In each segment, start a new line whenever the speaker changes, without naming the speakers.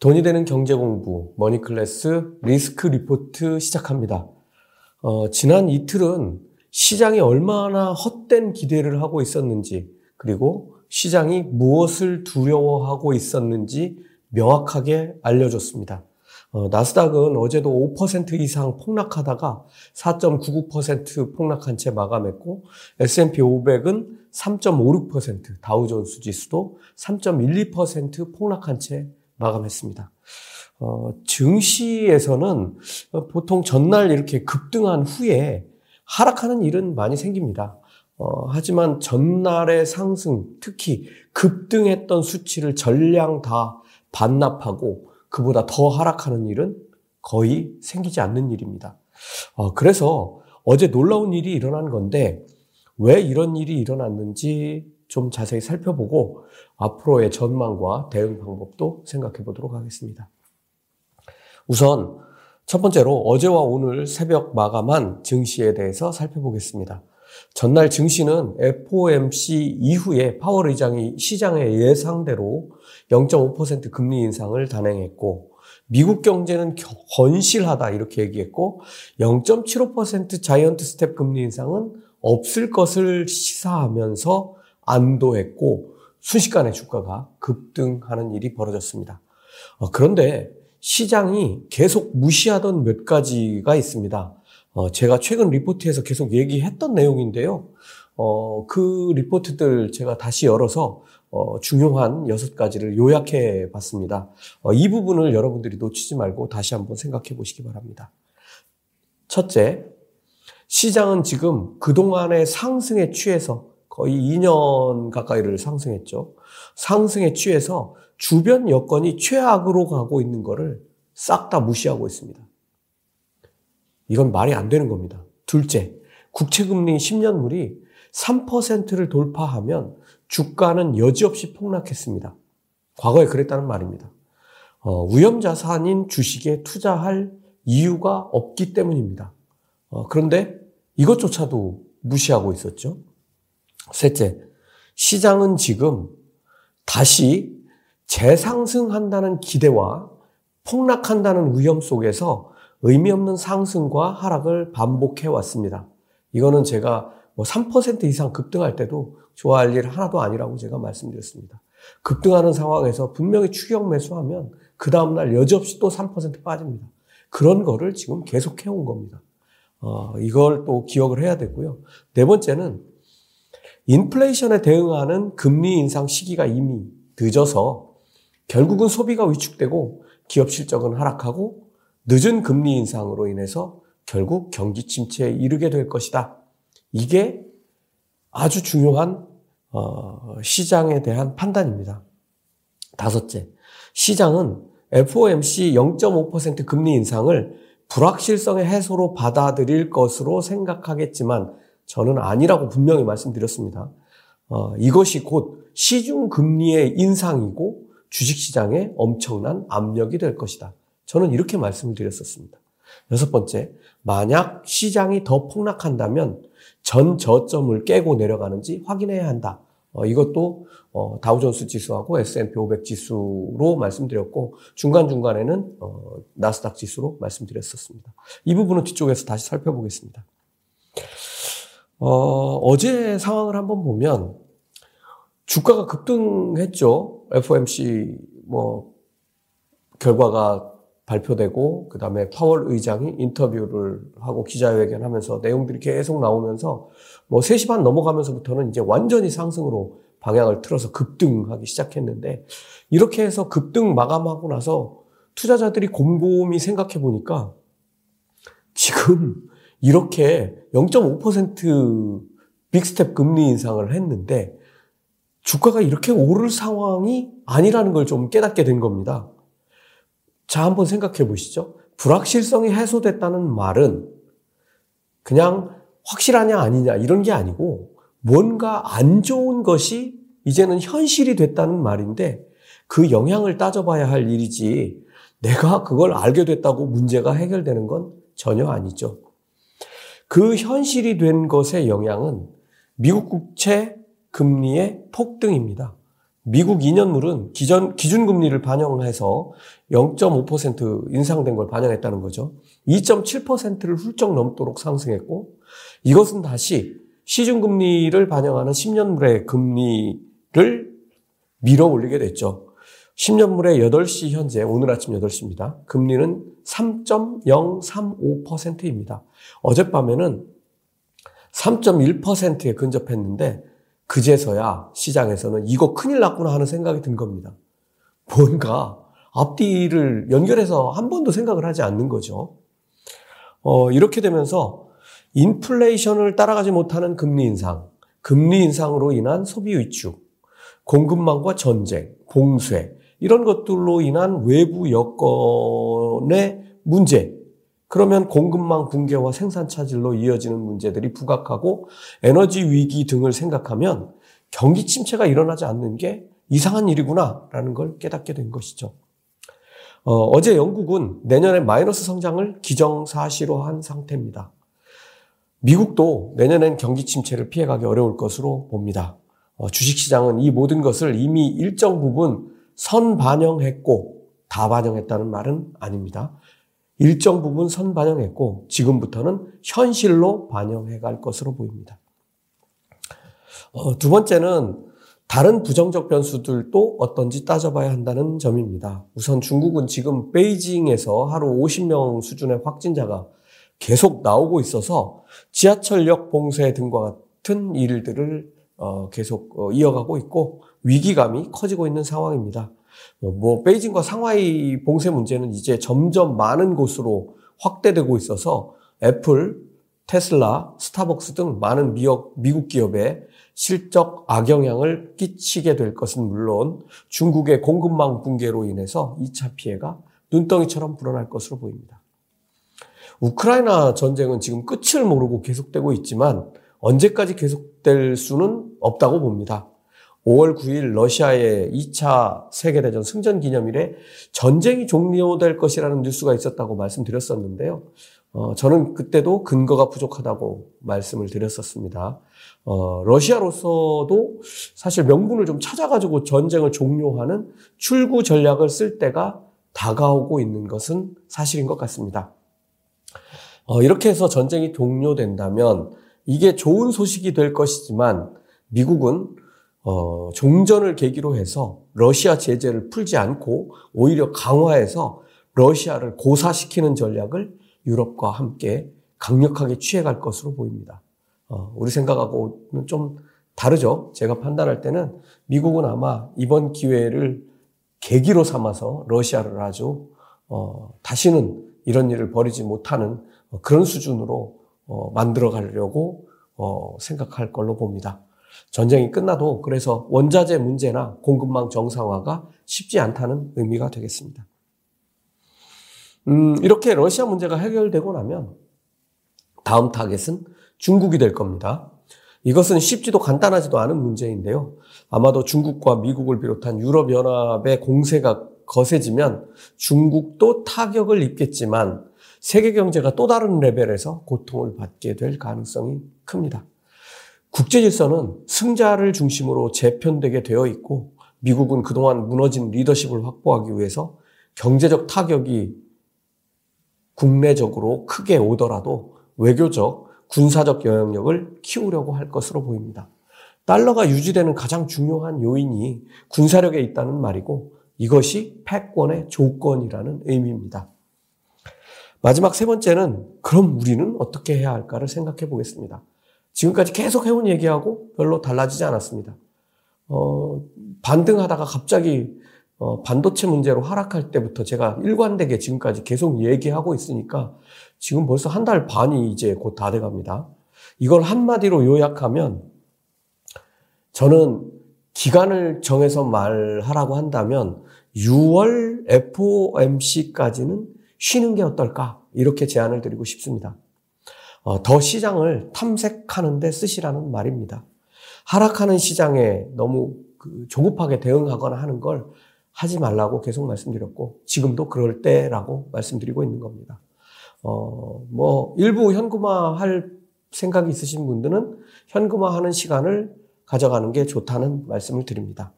돈이 되는 경제 공부 머니클래스 리스크 리포트 시작합니다. 어, 지난 이틀은 시장이 얼마나 헛된 기대를 하고 있었는지 그리고 시장이 무엇을 두려워하고 있었는지 명확하게 알려줬습니다. 어, 나스닥은 어제도 5% 이상 폭락하다가 4.99% 폭락한 채 마감했고 S&P 500은 3.56% 다우존스 지수도 3.12% 폭락한 채 마감했습니다. 어, 증시에서는 보통 전날 이렇게 급등한 후에 하락하는 일은 많이 생깁니다. 어, 하지만 전날의 상승, 특히 급등했던 수치를 전량 다 반납하고 그보다 더 하락하는 일은 거의 생기지 않는 일입니다. 어, 그래서 어제 놀라운 일이 일어난 건데 왜 이런 일이 일어났는지 좀 자세히 살펴보고 앞으로의 전망과 대응 방법도 생각해 보도록 하겠습니다. 우선 첫 번째로 어제와 오늘 새벽 마감한 증시에 대해서 살펴보겠습니다. 전날 증시는 FOMC 이후에 파월 의장이 시장의 예상대로 0.5% 금리 인상을 단행했고 미국 경제는 건실하다 이렇게 얘기했고 0.75% 자이언트 스텝 금리 인상은 없을 것을 시사하면서 안도했고 순식간에 주가가 급등하는 일이 벌어졌습니다. 어, 그런데 시장이 계속 무시하던 몇 가지가 있습니다. 어, 제가 최근 리포트에서 계속 얘기했던 내용인데요. 어, 그 리포트들 제가 다시 열어서 어, 중요한 여섯 가지를 요약해 봤습니다. 어, 이 부분을 여러분들이 놓치지 말고 다시 한번 생각해 보시기 바랍니다. 첫째, 시장은 지금 그동안의 상승에 취해서 거의 2년 가까이를 상승했죠. 상승에 취해서 주변 여건이 최악으로 가고 있는 것을 싹다 무시하고 있습니다. 이건 말이 안 되는 겁니다. 둘째, 국채금리 10년물이 3%를 돌파하면 주가는 여지없이 폭락했습니다. 과거에 그랬다는 말입니다. 어, 위험자산인 주식에 투자할 이유가 없기 때문입니다. 어, 그런데 이것조차도 무시하고 있었죠. 셋째, 시장은 지금 다시 재상승한다는 기대와 폭락한다는 위험 속에서 의미 없는 상승과 하락을 반복해 왔습니다. 이거는 제가 뭐 3% 이상 급등할 때도 좋아할 일 하나도 아니라고 제가 말씀드렸습니다. 급등하는 상황에서 분명히 추격 매수하면 그 다음날 여지없이 또 3% 빠집니다. 그런 거를 지금 계속 해 온 겁니다. 어, 이걸 또 기억을 해야 되고요. 네 번째는 인플레이션에 대응하는 금리 인상 시기가 이미 늦어서 결국은 소비가 위축되고 기업 실적은 하락하고 늦은 금리 인상으로 인해서 결국 경기 침체에 이르게 될 것이다. 이게 아주 중요한 어, 시장에 대한 판단입니다. 다섯째, 시장은 FOMC 0.5% 금리 인상을 불확실성의 해소로 받아들일 것으로 생각하겠지만 저는 아니라고 분명히 말씀드렸습니다. 어, 이것이 곧 시중 금리의 인상이고 주식시장에 엄청난 압력이 될 것이다. 저는 이렇게 말씀을 드렸었습니다. 여섯 번째, 만약 시장이 더 폭락한다면 전 저점을 깨고 내려가는지 확인해야 한다. 어, 이것도 어, 다우존스 지수하고 S&P 500 지수로 말씀드렸고 중간중간에는 어, 나스닥 지수로 말씀드렸었습니다. 이 부분은 뒤쪽에서 다시 살펴보겠습니다. 어, 어제 상황을 한번 보면 주가가 급등했죠. FOMC 뭐 결과가 발표되고 그다음에 파월 의장이 인터뷰를 하고 기자회견하면서 내용들이 계속 나오면서 뭐 3시 반 넘어가면서부터는 이제 완전히 상승으로 방향을 틀어서 급등하기 시작했는데 이렇게 해서 급등 마감하고 나서 투자자들이 곰곰이 생각해 보니까 지금 이렇게 0.5% 빅스텝 금리 인상을 했는데 주가가 이렇게 오를 상황이 아니라는 걸 좀 깨닫게 된 겁니다. 자, 한번 생각해 보시죠. 불확실성이 해소됐다는 말은 그냥 확실하냐 아니냐 이런 게 아니고 뭔가 안 좋은 것이 이제는 현실이 됐다는 말인데 그 영향을 따져봐야 할 일이지 내가 그걸 알게 됐다고 문제가 해결되는 건 전혀 아니죠. 그 현실이 된 것의 영향은 미국 국채 금리의 폭등입니다. 미국 2년물은 기존, 기준금리를 반영해서 0.5% 인상된 걸 반영했다는 거죠. 2.7%를 훌쩍 넘도록 상승했고 이것은 다시 시중금리를 반영하는 10년물의 금리를 밀어 올리게 됐죠. 10년물의 8시 현재 오늘 아침 8시입니다. 금리는 3.035%입니다. 어젯밤에는 3.1%에 근접했는데 그제서야 시장에서는 이거 큰일 났구나 하는 생각이 든 겁니다. 뭔가 앞뒤를 연결해서 한 번도 생각을 하지 않는 거죠. 어, 이렇게 되면서 인플레이션을 따라가지 못하는 금리 인상, 금리 인상으로 인한 소비 위축, 공급망과 전쟁, 봉쇄, 이런 것들로 인한 외부 여건의 문제, 그러면 공급망 붕괴와 생산 차질로 이어지는 문제들이 부각하고 에너지 위기 등을 생각하면 경기 침체가 일어나지 않는 게 이상한 일이구나라는 걸 깨닫게 된 것이죠. 어, 제 영국은 내년에 마이너스 성장을 기정사실화 한 상태입니다. 미국도 내년엔 경기 침체를 피해가기 어려울 것으로 봅니다. 어, 주식시장은 이 모든 것을 이미 일정 부분 선 반영했고 다 반영했다는 말은 아닙니다. 일정 부분 선 반영했고 지금부터는 현실로 반영해 갈 것으로 보입니다. 어, 두 번째는 다른 부정적 변수들도 어떤지 따져봐야 한다는 점입니다. 우선 중국은 지금 베이징에서 하루 50명 수준의 확진자가 계속 나오고 있어서 지하철역 봉쇄 등과 같은 일들을 어, 계속 어, 이어가고 있고 위기감이 커지고 있는 상황입니다. 뭐, 뭐 베이징과 상하이 봉쇄 문제는 이제 점점 많은 곳으로 확대되고 있어서 애플, 테슬라, 스타벅스 등 많은 미국 기업에 실적 악영향을 끼치게 될 것은 물론 중국의 공급망 붕괴로 인해서 2차 피해가 눈덩이처럼 불어날 것으로 보입니다. 우크라이나 전쟁은 지금 끝을 모르고 계속되고 있지만 언제까지 계속될 수는 없다고 봅니다. 5월 9일 러시아의 2차 세계대전 승전 기념일에 전쟁이 종료될 것이라는 뉴스가 있었다고 말씀드렸었는데요. 어, 저는 그때도 근거가 부족하다고 말씀을 드렸었습니다. 어, 러시아로서도 사실 명분을 좀 찾아가지고 전쟁을 종료하는 출구 전략을 쓸 때가 다가오고 있는 것은 사실인 것 같습니다. 어, 이렇게 해서 전쟁이 종료된다면 이게 좋은 소식이 될 것이지만 미국은 어, 종전을 계기로 해서 러시아 제재를 풀지 않고 오히려 강화해서 러시아를 고사시키는 전략을 유럽과 함께 강력하게 취해갈 것으로 보입니다. 어, 우리 생각하고는 좀 다르죠. 제가 판단할 때는 미국은 아마 이번 기회를 계기로 삼아서 러시아를 아주 어, 다시는 이런 일을 벌이지 못하는 그런 수준으로 어, 만들어 가려고 어, 생각할 걸로 봅니다. 전쟁이 끝나도 그래서 원자재 문제나 공급망 정상화가 쉽지 않다는 의미가 되겠습니다. 음, 이렇게 러시아 문제가 해결되고 나면 다음 타겟은 중국이 될 겁니다. 이것은 쉽지도 간단하지도 않은 문제인데요. 아마도 중국과 미국을 비롯한 유럽연합의 공세가 거세지면 중국도 타격을 입겠지만 세계 경제가 또 다른 레벨에서 고통을 받게 될 가능성이 큽니다. 국제 질서는 승자를 중심으로 재편되게 되어 있고 미국은 그동안 무너진 리더십을 확보하기 위해서 경제적 타격이 국내적으로 크게 오더라도 외교적, 군사적 영향력을 키우려고 할 것으로 보입니다. 달러가 유지되는 가장 중요한 요인이 군사력에 있다는 말이고 이것이 패권의 조건이라는 의미입니다. 마지막 세 번째는 그럼 우리는 어떻게 해야 할까를 생각해 보겠습니다. 지금까지 계속 해온 얘기하고 별로 달라지지 않았습니다. 어, 반등하다가 갑자기 어, 반도체 문제로 하락할 때부터 제가 일관되게 지금까지 계속 얘기하고 있으니까 지금 벌써 한 달 반이 이제 곧 다 돼갑니다. 이걸 한마디로 요약하면 저는 기간을 정해서 말하라고 한다면 6월 FOMC까지는 쉬는 게 어떨까? 이렇게 제안을 드리고 싶습니다. 어, 더 시장을 탐색하는 데 쓰시라는 말입니다. 하락하는 시장에 너무 그 조급하게 대응하거나 하는 걸 하지 말라고 계속 말씀드렸고 지금도 그럴 때라고 말씀드리고 있는 겁니다. 어, 뭐 일부 현금화할 생각이 있으신 분들은 현금화하는 시간을 가져가는 게 좋다는 말씀을 드립니다.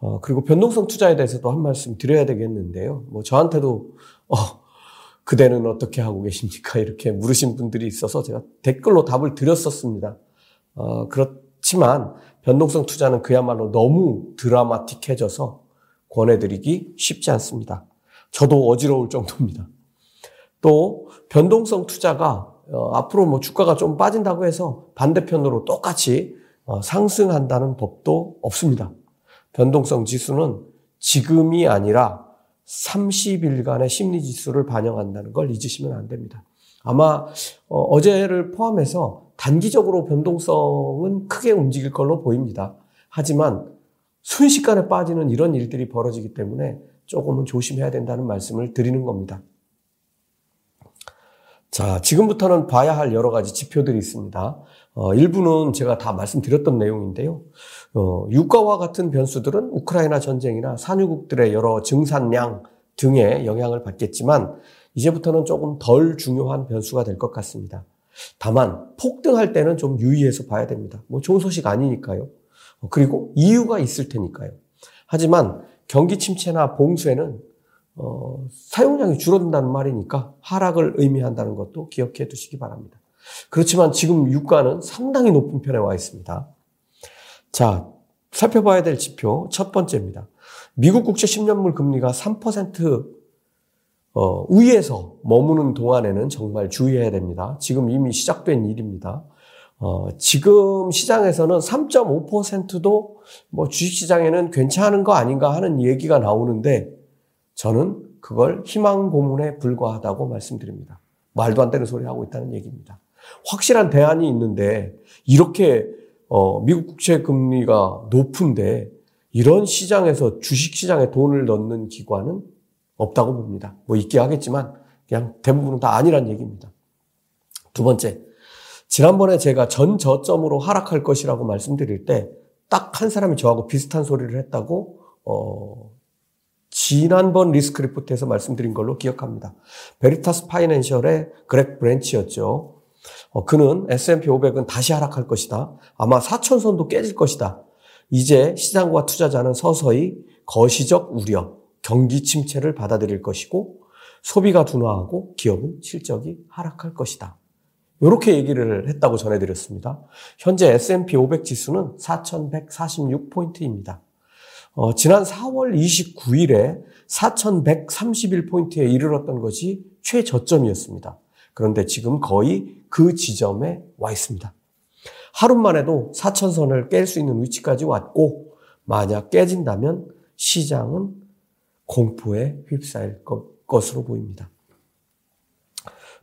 어, 그리고 변동성 투자에 대해서도 한 말씀 드려야 되겠는데요. 뭐 저한테도 어, 그대는 어떻게 하고 계십니까? 이렇게 물으신 분들이 있어서 제가 댓글로 답을 드렸었습니다. 어, 그렇지만 변동성 투자는 그야말로 너무 드라마틱해져서 권해드리기 쉽지 않습니다. 저도 어지러울 정도입니다. 또 변동성 투자가 어, 앞으로 뭐 주가가 좀 빠진다고 해서 반대편으로 똑같이 어, 상승한다는 법도 없습니다. 변동성 지수는 지금이 아니라 30일간의 심리 지수를 반영한다는 걸 잊으시면 안 됩니다. 아마 어, 제를 포함해서 단기적으로 변동성은 크게 움직일 걸로 보입니다. 하지만 순식간에 빠지는 이런 일들이 벌어지기 때문에 조금은 조심해야 된다는 말씀을 드리는 겁니다. 자, 지금부터는 봐야 할 여러 가지 지표들이 있습니다. 어, 일부는 제가 다 말씀드렸던 내용인데요. 어, 유가와 같은 변수들은 우크라이나 전쟁이나 산유국들의 여러 증산량 등의 영향을 받겠지만 이제부터는 조금 덜 중요한 변수가 될 것 같습니다. 다만 폭등할 때는 좀 유의해서 봐야 됩니다. 뭐 좋은 소식 아니니까요. 어, 그리고 이유가 있을 테니까요. 하지만 경기 침체나 봉쇄는 어, 사용량이 줄어든다는 말이니까 하락을 의미한다는 것도 기억해 두시기 바랍니다. 그렇지만 지금 유가는 상당히 높은 편에 와 있습니다. 자, 살펴봐야 될 지표 첫 번째입니다. 미국 국채 10년물 금리가 3% 어, 위에서 머무는 동안에는 정말 주의해야 됩니다. 지금 이미 시작된 일입니다. 어, 지금 시장에서는 3.5%도 뭐 주식시장에는 괜찮은 거 아닌가 하는 얘기가 나오는데 저는 그걸 희망 고문에 불과하다고 말씀드립니다. 말도 안 되는 소리 하고 있다는 얘기입니다. 확실한 대안이 있는데 이렇게 어, 미국 국채 금리가 높은데 이런 시장에서 주식 시장에 돈을 넣는 기관은 없다고 봅니다. 뭐 있게 하겠지만 그냥 대부분은 다 아니란 얘기입니다. 두 번째, 지난번에 제가 전 저점으로 하락할 것이라고 말씀드릴 때 딱 한 사람이 저하고 비슷한 소리를 했다고 어, 지난번 리스크 리포트에서 말씀드린 걸로 기억합니다. 베리타스 파이낸셜의 그렉 브랜치였죠. 어, 그는 S&P 500은 다시 하락할 것이다. 아마 4천선도 깨질 것이다. 이제 시장과 투자자는 서서히 거시적 우려, 경기 침체를 받아들일 것이고 소비가 둔화하고 기업은 실적이 하락할 것이다. 이렇게 얘기를 했다고 전해드렸습니다. 현재 S&P 500 지수는 4,146포인트입니다. 어, 지난 4월 29일에 4,131포인트에 이르렀던 것이 최저점이었습니다. 그런데 지금 거의 그 지점에 와 있습니다. 하루만 해도 4천선을 깰 수 있는 위치까지 왔고 만약 깨진다면 시장은 공포에 휩싸일 것으로 보입니다.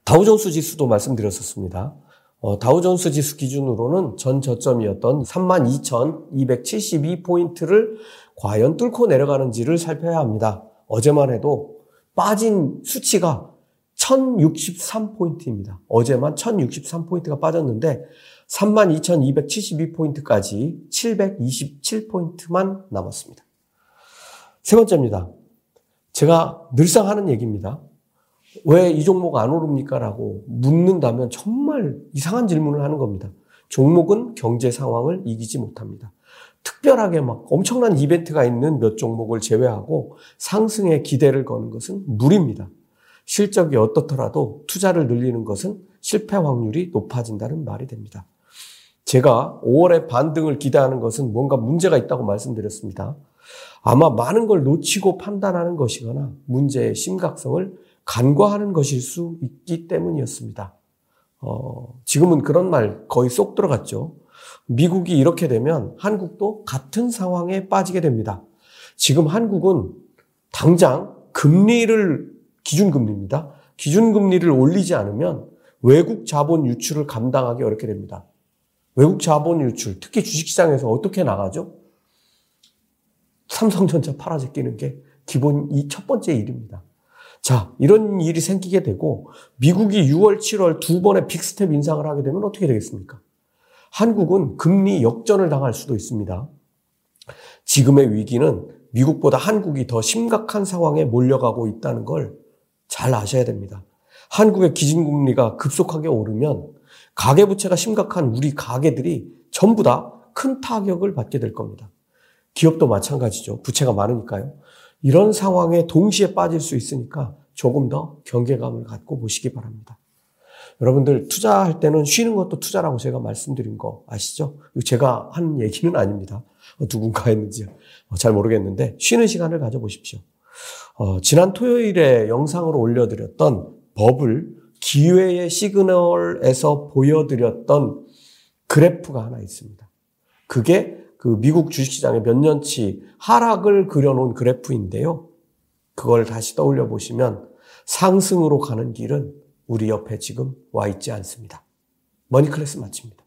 다우존스 지수도 말씀드렸었습니다. 어, 다우존스 지수 기준으로는 전 저점이었던 32,272포인트를 과연 뚫고 내려가는지를 살펴야 합니다. 어제만 해도 빠진 수치가 1063포인트입니다. 어제만 1063포인트가 빠졌는데 32,272포인트까지 727포인트만 남았습니다. 세 번째입니다. 제가 늘상 하는 얘기입니다. 왜 이 종목 안 오릅니까? 라고 묻는다면 정말 이상한 질문을 하는 겁니다. 종목은 경제 상황을 이기지 못합니다. 특별하게 막 엄청난 이벤트가 있는 몇 종목을 제외하고 상승에 기대를 거는 것은 무리입니다. 실적이 어떻더라도 투자를 늘리는 것은 실패 확률이 높아진다는 말이 됩니다. 제가 5월에 반등을 기대하는 것은 뭔가 문제가 있다고 말씀드렸습니다. 아마 많은 걸 놓치고 판단하는 것이거나 문제의 심각성을 간과하는 것일 수 있기 때문이었습니다. 어, 지금은 그런 말 거의 쏙 들어갔죠. 미국이 이렇게 되면 한국도 같은 상황에 빠지게 됩니다. 지금 한국은 당장 금리를 기준금리입니다. 기준금리를 올리지 않으면 외국 자본 유출을 감당하기 어렵게 됩니다. 외국 자본 유출, 특히 주식시장에서 어떻게 나가죠? 삼성전자 팔아 제 끼는 게 기본 이 첫 번째 일입니다. 자, 이런 일이 생기게 되고 미국이 6월, 7월 두 번의 빅스텝 인상을 하게 되면 어떻게 되겠습니까? 한국은 금리 역전을 당할 수도 있습니다. 지금의 위기는 미국보다 한국이 더 심각한 상황에 몰려가고 있다는 걸 잘 아셔야 됩니다. 한국의 기준금리가 급속하게 오르면 가계부채가 심각한 우리 가게들이 전부 다 큰 타격을 받게 될 겁니다. 기업도 마찬가지죠. 부채가 많으니까요. 이런 상황에 동시에 빠질 수 있으니까 조금 더 경계감을 갖고 보시기 바랍니다. 여러분들 투자할 때는 쉬는 것도 투자라고 제가 말씀드린 거 아시죠? 제가 한 얘기는 아닙니다. 누군가 했는지 잘 모르겠는데 쉬는 시간을 가져보십시오. 어, 지난 토요일에 영상으로 올려드렸던 버블 기회의 시그널에서 보여드렸던 그래프가 하나 있습니다. 그게 그 미국 주식시장의 몇 년치 하락을 그려놓은 그래프인데요. 그걸 다시 떠올려 보시면 상승으로 가는 길은 우리 옆에 지금 와 있지 않습니다. 머니클래스 마칩니다.